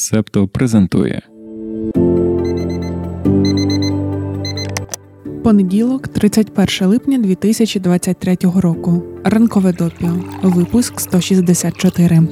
Септо презентує Понеділок, 31 липня 2023 року. Ранкове допіо. Випуск 164.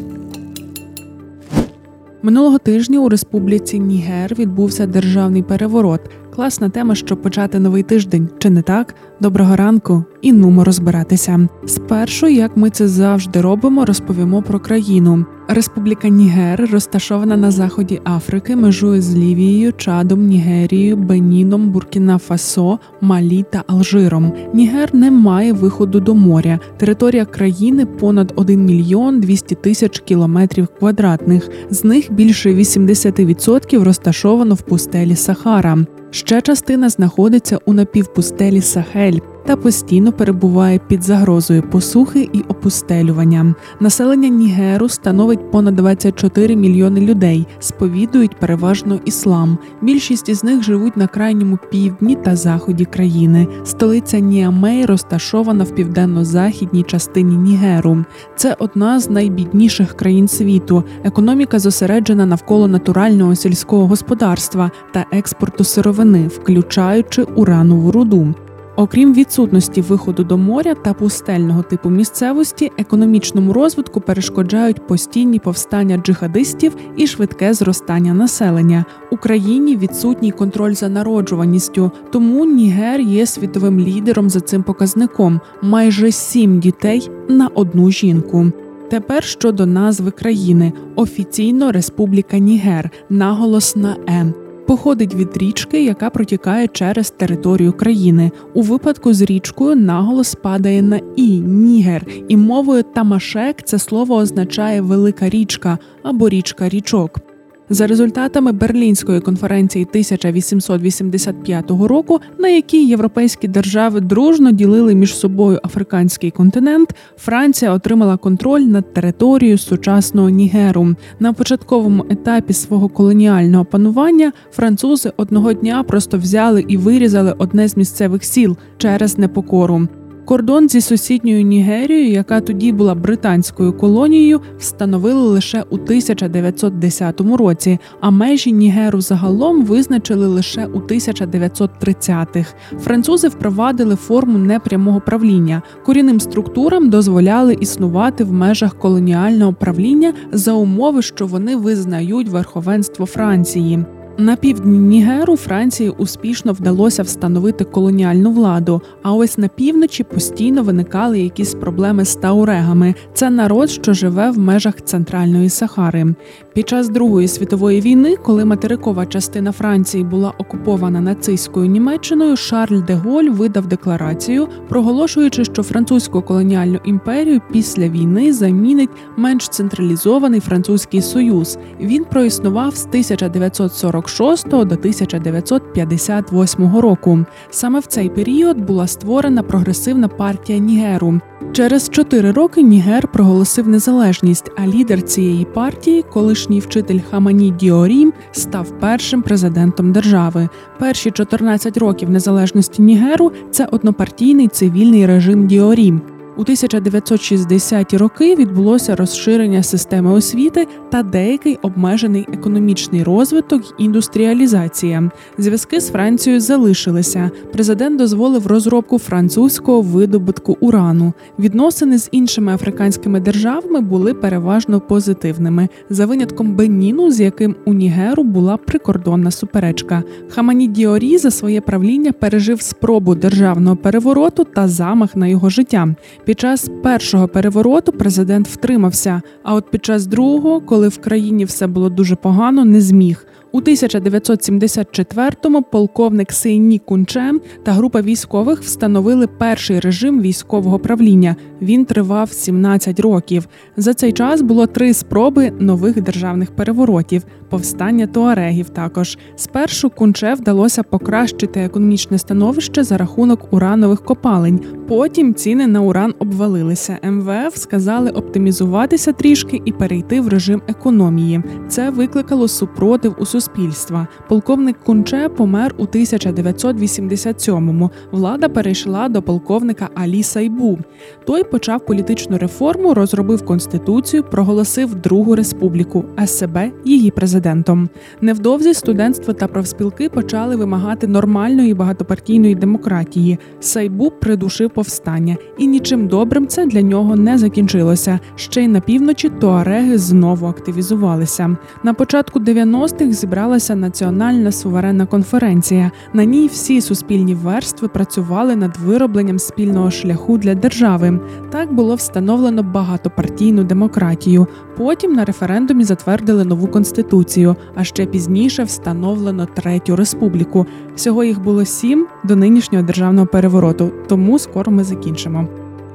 Минулого тижня у республіці Нігер відбувся державний переворот. Класна тема, щоб почати новий тиждень. Чи не так? Доброго ранку і нумо розбиратися. Спершу, як ми це завжди робимо, розповімо про країну. Республіка Нігер розташована на заході Африки, межує з Лівією, Чадом, Нігерією, Беніном, Буркіна Фасо, Малі та Алжиром. Нігер не має виходу до моря. Територія країни понад 1 мільйон 200 тисяч кілометрів квадратних. З них більше 80% розташовано в пустелі Сахара. Ще частина знаходиться у напівпустелі Сахель та постійно перебуває під загрозою посухи і опустелювання. Населення Нігеру становить понад 24 мільйони людей, сповідують переважно іслам. Більшість із них живуть на крайньому півдні та заході країни. Столиця Ніамей розташована в південно-західній частині Нігеру. Це одна з найбідніших країн світу. Економіка зосереджена навколо натурального сільського господарства та експорту сировини, включаючи уранову руду. Окрім відсутності виходу до моря та пустельного типу місцевості, економічному розвитку перешкоджають постійні повстання джихадистів і швидке зростання населення. Україні відсутній контроль за народжуваністю, тому Нігер є світовим лідером за цим показником майже сім дітей на одну жінку. Тепер щодо назви країни офіційно Республіка Нігер, наголос на Н походить від річки, яка протікає через територію країни. У випадку з річкою наголос падає на і нігер, і мовою тамашек це слово означає велика річка або річка річок. За результатами Берлінської конференції 1885 року, на якій європейські держави дружно ділили між собою африканський континент, Франція отримала контроль над територією сучасного Нігеру. На початковому етапі свого колоніального панування французи одного дня просто взяли і вирізали одне з місцевих сіл через непокору. Кордон зі сусідньою Нігерією, яка тоді була британською колонією, встановили лише у 1910 році, а межі Нігеру загалом визначили лише у 1930-х. Французи впровадили форму непрямого правління. Корінним структурам дозволяли існувати в межах колоніального правління за умови, що вони визнають верховенство Франції. На півдні Нігеру Франції успішно вдалося встановити колоніальну владу. А ось на півночі постійно виникали якісь проблеми з таурегами. Це народ, що живе в межах центральної Сахари. Під час Другої світової війни, коли материкова частина Франції була окупована нацистською Німеччиною, Шарль де Голь видав декларацію, проголошуючи, що французьку колоніальну імперію після війни замінить менш централізований французький союз. Він проіснував з 1940 1946 до 1958 року. Саме в цей період була створена прогресивна партія Нігеру. Через чотири роки Нігер проголосив незалежність, а лідер цієї партії, колишній вчитель Хамані Діорі, став першим президентом держави. Перші 14 років незалежності Нігеру це однопартійний цивільний режим Діорі. У 1960-ті роки відбулося розширення системи освіти та деякий обмежений економічний розвиток і індустріалізація. Зв'язки з Францією залишилися. Президент дозволив розробку французького видобутку урану. Відносини з іншими африканськими державами були переважно позитивними, за винятком Беніну, з яким у Нігеру була прикордонна суперечка. Хамані Діорі за своє правління пережив спробу державного перевороту та замах на його життя. Під час першого перевороту президент втримався. А от під час другого, коли в країні все було дуже погано, не зміг. У 1974-му полковник Сейні Кунчем та група військових встановили перший режим військового правління. Він тривав 17 років. За цей час було три спроби нових державних переворотів, повстання туарегів. Також спершу Кунче вдалося покращити економічне становище за рахунок уранових копалень. Потім ціни на уран обвалилися. МВФ сказали оптимізуватися трішки і перейти в режим економії. Це викликало супротив у суспільстві суспільства. Полковник Кунче помер у 1987-му. Влада перейшла до полковника Алі Сайбу. Той почав політичну реформу, розробив конституцію, проголосив Другу республіку, а себе її президентом. Невдовзі студентство та профспілки почали вимагати нормальної багатопартійної демократії. Сайбу придушив повстання, і нічим добрим це для нього не закінчилося. Ще й на півночі туареги знову активізувалися. На початку 90-х зібралася національна суверенна конференція. На ній всі суспільні верстви працювали над виробленням спільного шляху для держави. Так було встановлено багатопартійну демократію. Потім на референдумі затвердили нову конституцію, а ще пізніше встановлено третю республіку. Всього їх було сім до нинішнього державного перевороту, тому скоро ми закінчимо.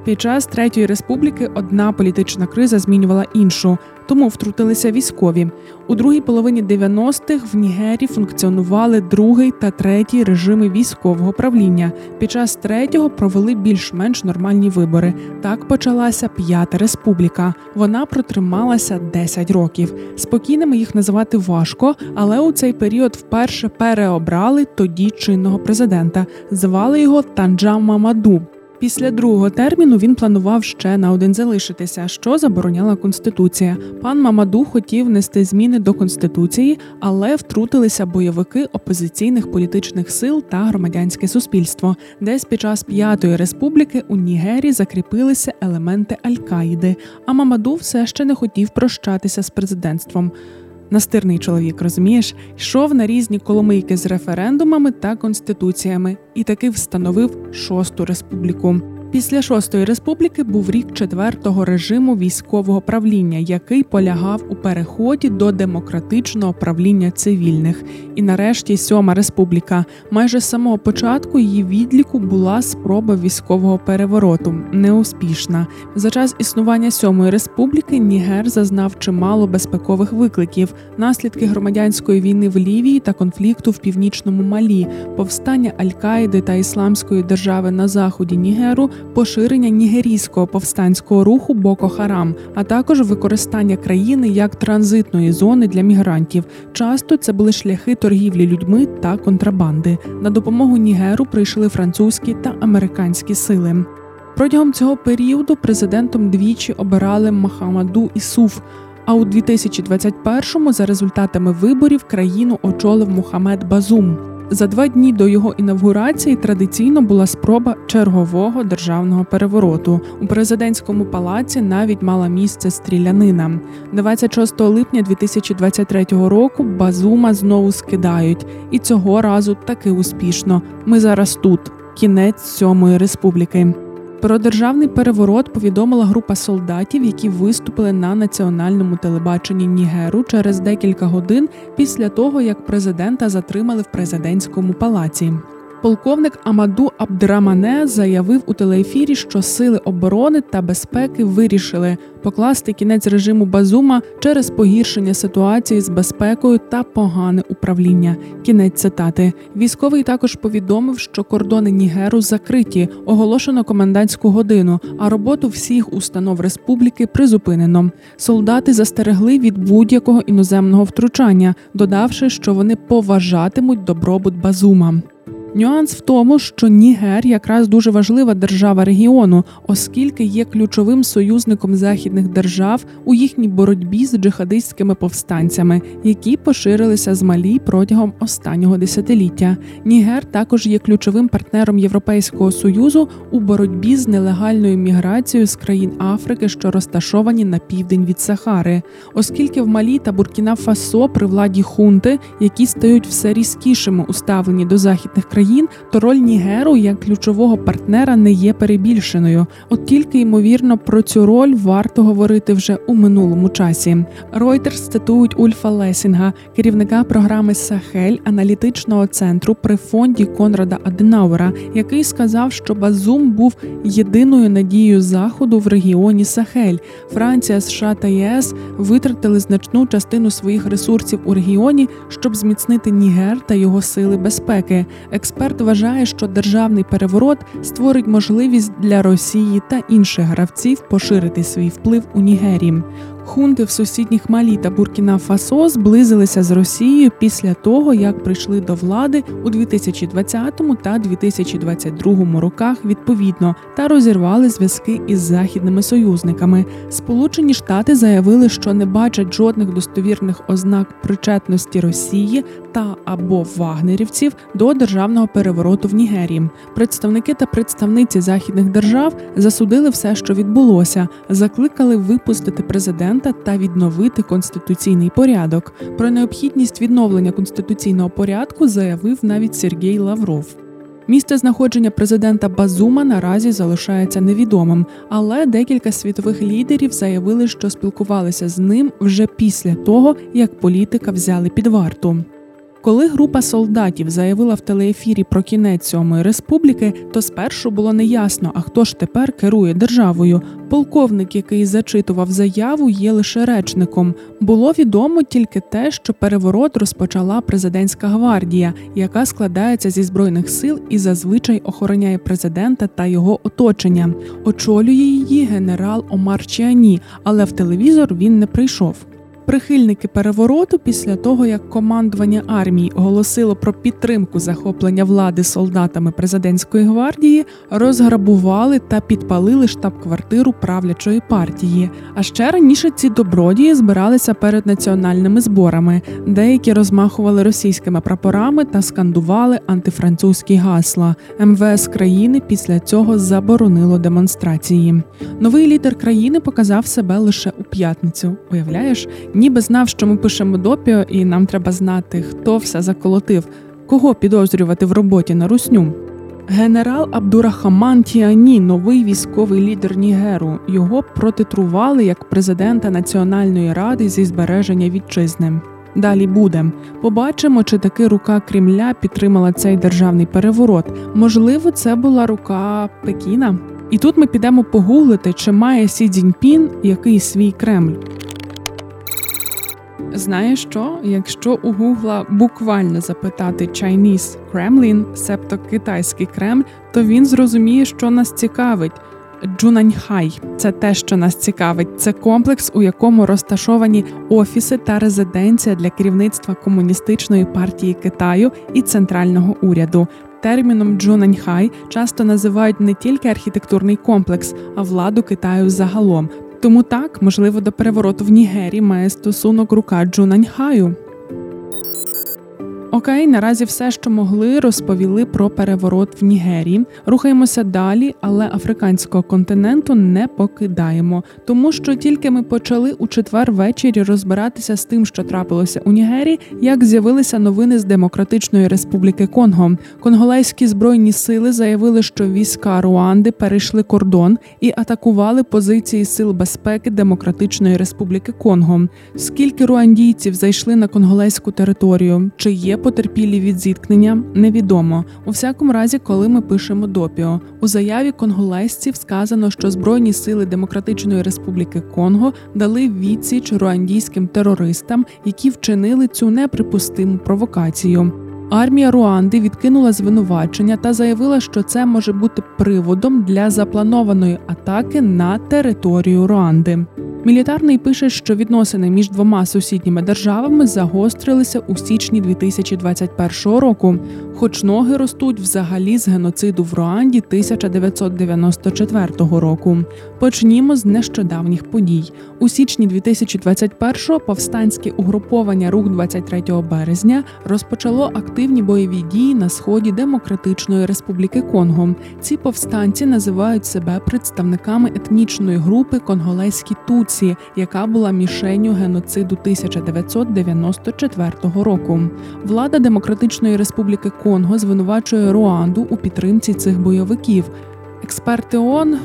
Під час третьої республіки одна політична криза змінювала іншу, тому втрутилися військові. У другій половині 90-х в Нігері функціонували другий та третій режими військового правління. Під час третього провели більш-менш нормальні вибори. Так почалася п'ята республіка. Вона протрималася 10 років. Спокійними їх називати важко, але у цей період вперше переобрали тоді чинного президента. Звали його Танджам Мамаду. Після другого терміну він планував ще на один залишитися, що забороняла конституція. Пан Мамаду хотів внести зміни до конституції, але втрутилися бойовики опозиційних політичних сил та громадянське суспільство. Десь під час п'ятої республіки у Нігері закріпилися елементи Аль-Каїди, а Мамаду все ще не хотів прощатися з президентством. Настирний чоловік, розумієш, йшов на різні коломийки з референдумами та конституціями і таки встановив шосту республіку. Після шостої республіки був рік четвертого режиму військового правління, який полягав у переході до демократичного правління цивільних. І нарешті сьома республіка. Майже з самого початку її відліку була спроба військового перевороту, неуспішна. За час існування сьомої республіки Нігер зазнав чимало безпекових викликів, наслідки громадянської війни в Лівії та конфлікту в північному Малі, повстання Аль-Каїди та Ісламської держави на заході Нігеру поширення нігерійського повстанського руху Боко Харам, а також використання країни як транзитної зони для мігрантів. Часто це були шляхи торгівлі людьми та контрабанди. На допомогу Нігеру прийшли французькі та американські сили. Протягом цього періоду президентом двічі обирали Махамаду Ісуф. А у 2021-му за результатами виборів країну очолив Мухамед Базум. За два дні до його інавгурації традиційно була спроба чергового державного перевороту. У президентському палаці навіть мала місце стрілянина. 26 липня 2023 року Базума знову скидають, і цього разу таки успішно. Ми зараз тут. Кінець сьомої республіки. Про державний переворот повідомила група солдатів, які виступили на національному телебаченні Нігеру через декілька годин після того, як президента затримали в президентському палаці. Полковник Амаду Абдрамане заявив у телеефірі, що сили оборони та безпеки вирішили покласти кінець режиму Базума через погіршення ситуації з безпекою та погане управління. Кінець цитати. Військовий також повідомив, що кордони Нігеру закриті, оголошено комендантську годину, а роботу всіх установ республіки призупинено. Солдати застерегли від будь-якого іноземного втручання, додавши, що вони поважатимуть добробут Базума. Нюанс в тому, що Нігер якраз дуже важлива держава регіону, оскільки є ключовим союзником західних держав у їхній боротьбі з джихадистськими повстанцями, які поширилися з Малі протягом останнього десятиліття. Нігер також є ключовим партнером Європейського союзу у боротьбі з нелегальною міграцією з країн Африки, що розташовані на південь від Сахари, оскільки в Малі та Буркіна Фасо при владі хунти, які стають все різкішими у ставленні до західних країн країн, то роль Нігеру як ключового партнера не є перебільшеною. От тільки ймовірно про цю роль варто говорити вже у минулому часі. Reuters цитують Ульфа Лесінга, керівника програми Сахель аналітичного центру при фонді Конрада Аденауера, який сказав, що Базум був єдиною надією заходу в регіоні Сахель. Франція, США та ЄС витратили значну частину своїх ресурсів у регіоні, щоб зміцнити Нігер та його сили безпеки. Експерт вважає, що державний переворот створить можливість для Росії та інших гравців поширити свій вплив у Нігерії. Хунти в сусідніх Малі та Буркіна Фасо зблизилися з Росією після того, як прийшли до влади у 2020 та 2022 роках відповідно та розірвали зв'язки із західними союзниками. Сполучені Штати заявили, що не бачать жодних достовірних ознак причетності Росії та або вагнерівців до державного перевороту в Нігерії. Представники та представниці західних держав засудили все, що відбулося, закликали випустити президента та відновити конституційний порядок. Про необхідність відновлення конституційного порядку заявив навіть Сергій Лавров. Місце знаходження президента Базума наразі залишається невідомим, але декілька світових лідерів заявили, що спілкувалися з ним вже після того, як політика взяли під варту. Коли група солдатів заявила в телеефірі про кінець сьомої республіки, то спершу було неясно, а хто ж тепер керує державою. Полковник, який зачитував заяву, є лише речником. Було відомо тільки те, що переворот розпочала президентська гвардія, яка складається зі збройних сил і зазвичай охороняє президента та його оточення. Очолює її генерал Омар Чіані, але в телевізор він не прийшов. Прихильники перевороту після того, як командування армії оголосило про підтримку захоплення влади солдатами президентської гвардії, розграбували та підпалили штаб-квартиру правлячої партії. А ще раніше ці добродії збиралися перед національними зборами. Деякі розмахували російськими прапорами та скандували антифранцузькі гасла. МВС країни після цього заборонило демонстрації. Новий лідер країни показав себе лише у п'ятницю. Уявляєш? Ніби знав, що ми пишемо допіо, і нам треба знати, хто все заколотив, кого підозрювати в роботі на русню. Генерал Абдурахаман Тіані, новий військовий лідер Нігеру. Його протитрували як президента Національної ради зі збереження вітчизни. Далі буде. Побачимо, чи таки рука Кремля підтримала цей державний переворот. Можливо, це була рука Пекіна. І тут ми підемо погуглити, чи має Сі Цзіньпін який свій Кремль. Знаєш що? Якщо у Гугла буквально запитати Chinese Kremlin, себто китайський Кремль, то він зрозуміє, що нас цікавить. Джунаньхай це те, що нас цікавить. Це комплекс, у якому розташовані офіси та резиденція для керівництва комуністичної партії Китаю і центрального уряду. Терміном Джунаньхай часто називають не тільки архітектурний комплекс, а владу Китаю загалом. Тому так, можливо, до перевороту в Нігері має стосунок рука Джунаньхаю. Окей, наразі все, що могли, розповіли про переворот в Нігерії. Рухаємося далі, але африканського континенту не покидаємо, тому що тільки ми почали у четвер ввечері розбиратися з тим, що трапилося у Нігерії, як з'явилися новини з Демократичної Республіки Конго. Конголезькі збройні сили заявили, що війська Руанди перейшли кордон і атакували позиції сил безпеки Демократичної Республіки Конго. Скільки руандійців зайшли на конголезьку територію? Чи є потерпілі від зіткнення, невідомо. У всякому разі, коли ми пишемо допіо. У заяві конголезців сказано, що Збройні сили Демократичної Республіки Конго дали відсіч руандійським терористам, які вчинили цю неприпустиму провокацію. Армія Руанди відкинула звинувачення та заявила, що це може бути приводом для запланованої атаки на територію Руанди. Мілітарний пише, що відносини між двома сусідніми державами загострилися у січні 2021 року, хоч ноги ростуть взагалі з геноциду в Руанді 1994 року. Почнімо з нещодавніх подій. У січні 2021-го повстанське угруповання Рух 23 березня розпочало активні бойові дії на сході Демократичної Республіки Конго. Ці повстанці називають себе представниками етнічної групи Конголезькі Туці. Турції, яка була мішенню геноциду 1994 року. Влада Демократичної Республіки Конго звинувачує Руанду у підтримці цих бойовиків. Експерти ООН,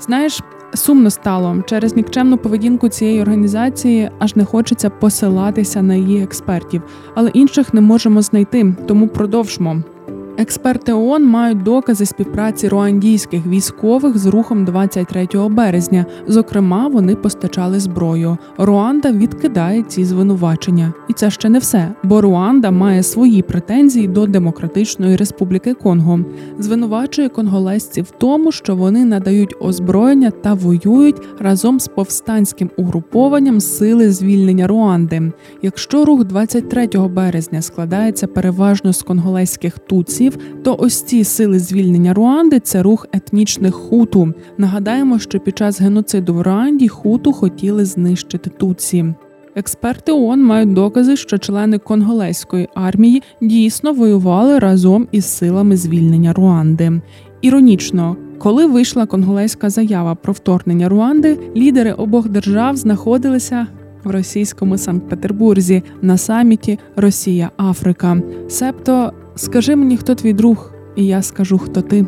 знаєш. Сумно стало через нікчемну поведінку цієї організації, аж не хочеться посилатися на її експертів, але інших не можемо знайти, тому продовжмо. Експерти ООН мають докази співпраці руандійських військових з рухом 23 березня. Зокрема, вони постачали зброю. Руанда відкидає ці звинувачення, і це ще не все, бо Руанда має свої претензії до Демократичної Республіки Конго. Звинувачує конголезців в тому, що вони надають озброєння та воюють разом з повстанським угрупованням сили звільнення Руанди. Якщо рух 23 березня складається переважно з конголезьких туців, то ось ці сили звільнення Руанди це рух етнічних хуту. Нагадаємо, що під час геноциду в Руанді хуту хотіли знищити туці. Експерти ООН мають докази, що члени конголезької армії дійсно воювали разом із силами звільнення Руанди. Іронічно, коли вийшла конголезька заява про вторгнення Руанди, лідери обох держав знаходилися в російському Санкт-Петербурзі на саміті Росія Африка. Себто, скажи мені, хто твій друг, і я скажу, хто ти.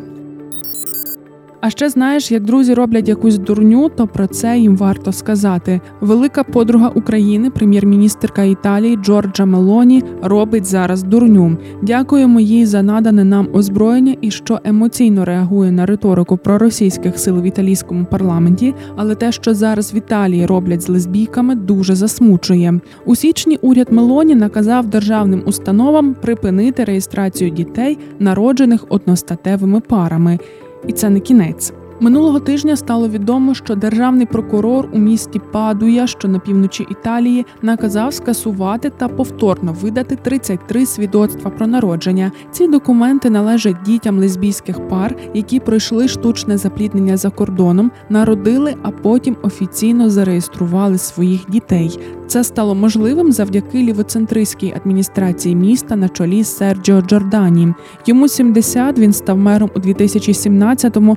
А ще знаєш, як друзі роблять якусь дурню, то про це їм варто сказати. Велика подруга України, прем'єр-міністерка Італії Джорджа Мелоні, робить зараз дурню. Дякуємо їй за надане нам озброєння і що емоційно реагує на риторику проросійських сил в італійському парламенті. Але те, що зараз в Італії роблять з лесбійками, дуже засмучує. У січні уряд Мелоні наказав державним установам припинити реєстрацію дітей, народжених одностатевими парами. І це не кінець. Минулого тижня стало відомо, що державний прокурор у місті Падуя, що на півночі Італії, наказав скасувати та повторно видати 33 свідоцтва про народження. Ці документи належать дітям лесбійських пар, які пройшли штучне запліднення за кордоном, народили, а потім офіційно зареєстрували своїх дітей. Це стало можливим завдяки лівоцентристській адміністрації міста на чолі з Серджіо Джордані. Йому 70, він став мером у 2017-му,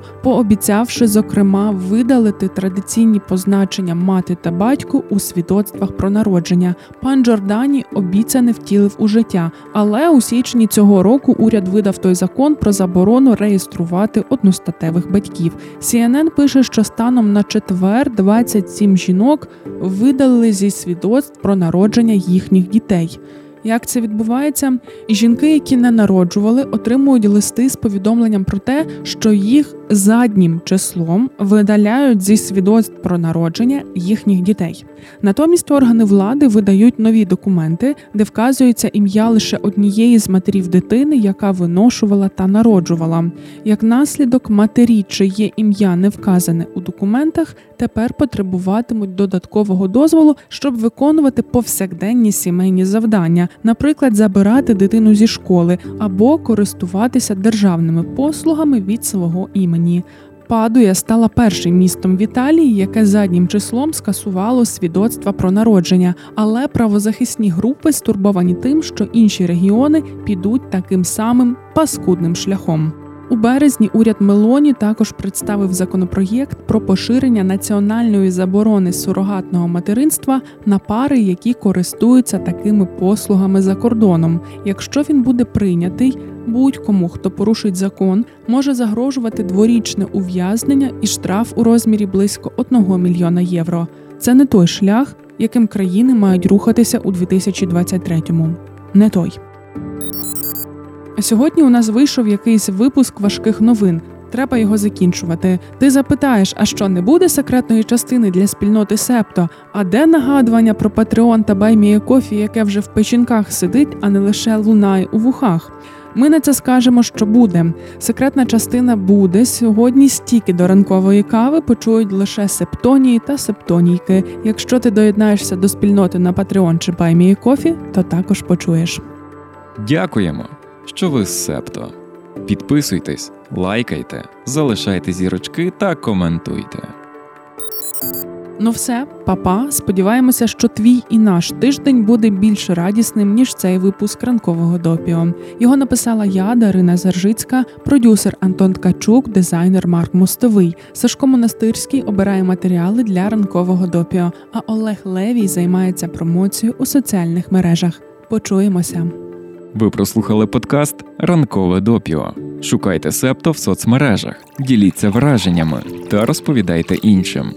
пообіцявши зокрема видалити традиційні позначення мати та батьку у свідоцтвах про народження. Пан Джордані обіцяне втілив у життя, але у січні цього року уряд видав той закон про заборону реєструвати одностатевих батьків. CNN пише, що станом на четвер 27 жінок видалили зі свідоцтв про народження їхніх дітей. Як це відбувається? Жінки, які не народжували, отримують листи з повідомленням про те, що їх заднім числом видаляють зі свідоцтв про народження їхніх дітей. Натомість органи влади видають нові документи, де вказується ім'я лише однієї з матерів дитини, яка виношувала та народжувала. Як наслідок, матері, чиє ім'я не вказане у документах, тепер потребуватимуть додаткового дозволу, щоб виконувати повсякденні сімейні завдання, наприклад, забирати дитину зі школи або користуватися державними послугами від свого імені. Падуя стала першим містом в Італії, яке заднім числом скасувало свідоцтва про народження, але правозахисні групи стурбовані тим, що інші регіони підуть таким самим паскудним шляхом. У березні уряд Мелоні також представив законопроєкт про поширення національної заборони сурогатного материнства на пари, які користуються такими послугами за кордоном. Якщо він буде прийнятий, будь-кому, хто порушить закон, може загрожувати дворічне ув'язнення і штраф у розмірі близько 1 мільйона євро. Це не той шлях, яким країни мають рухатися у 2023-му. Не той. Сьогодні у нас вийшов якийсь випуск важких новин. Треба його закінчувати. Ти запитаєш, а що не буде секретної частини для спільноти Септо? А де нагадування про Патреон та Байміє Кофі, яке вже в печінках сидить, а не лише лунає у вухах? Ми на це скажемо, що буде. Секретна частина буде сьогодні. Стільки до ранкової кави почують лише септонії та септонійки. Якщо ти доєднаєшся до спільноти на Patreon чи Байміє Кофі, то також почуєш. Дякуємо що ви з Септо. Підписуйтесь, лайкайте, залишайте зірочки та коментуйте. Ну все, папа. Сподіваємося, що твій і наш тиждень буде більш радісним ніж цей випуск ранкового допіо. Його написала я, Дарина Заржицька, продюсер Антон Ткачук, дизайнер Марк Мостовий. Сашко Монастирський обирає матеріали для ранкового допіо. А Олег Левій займається промоцією у соціальних мережах. Почуємося. Ви прослухали подкаст Ранкове допіо. Шукайте септо в соцмережах, діліться враженнями та розповідайте іншим.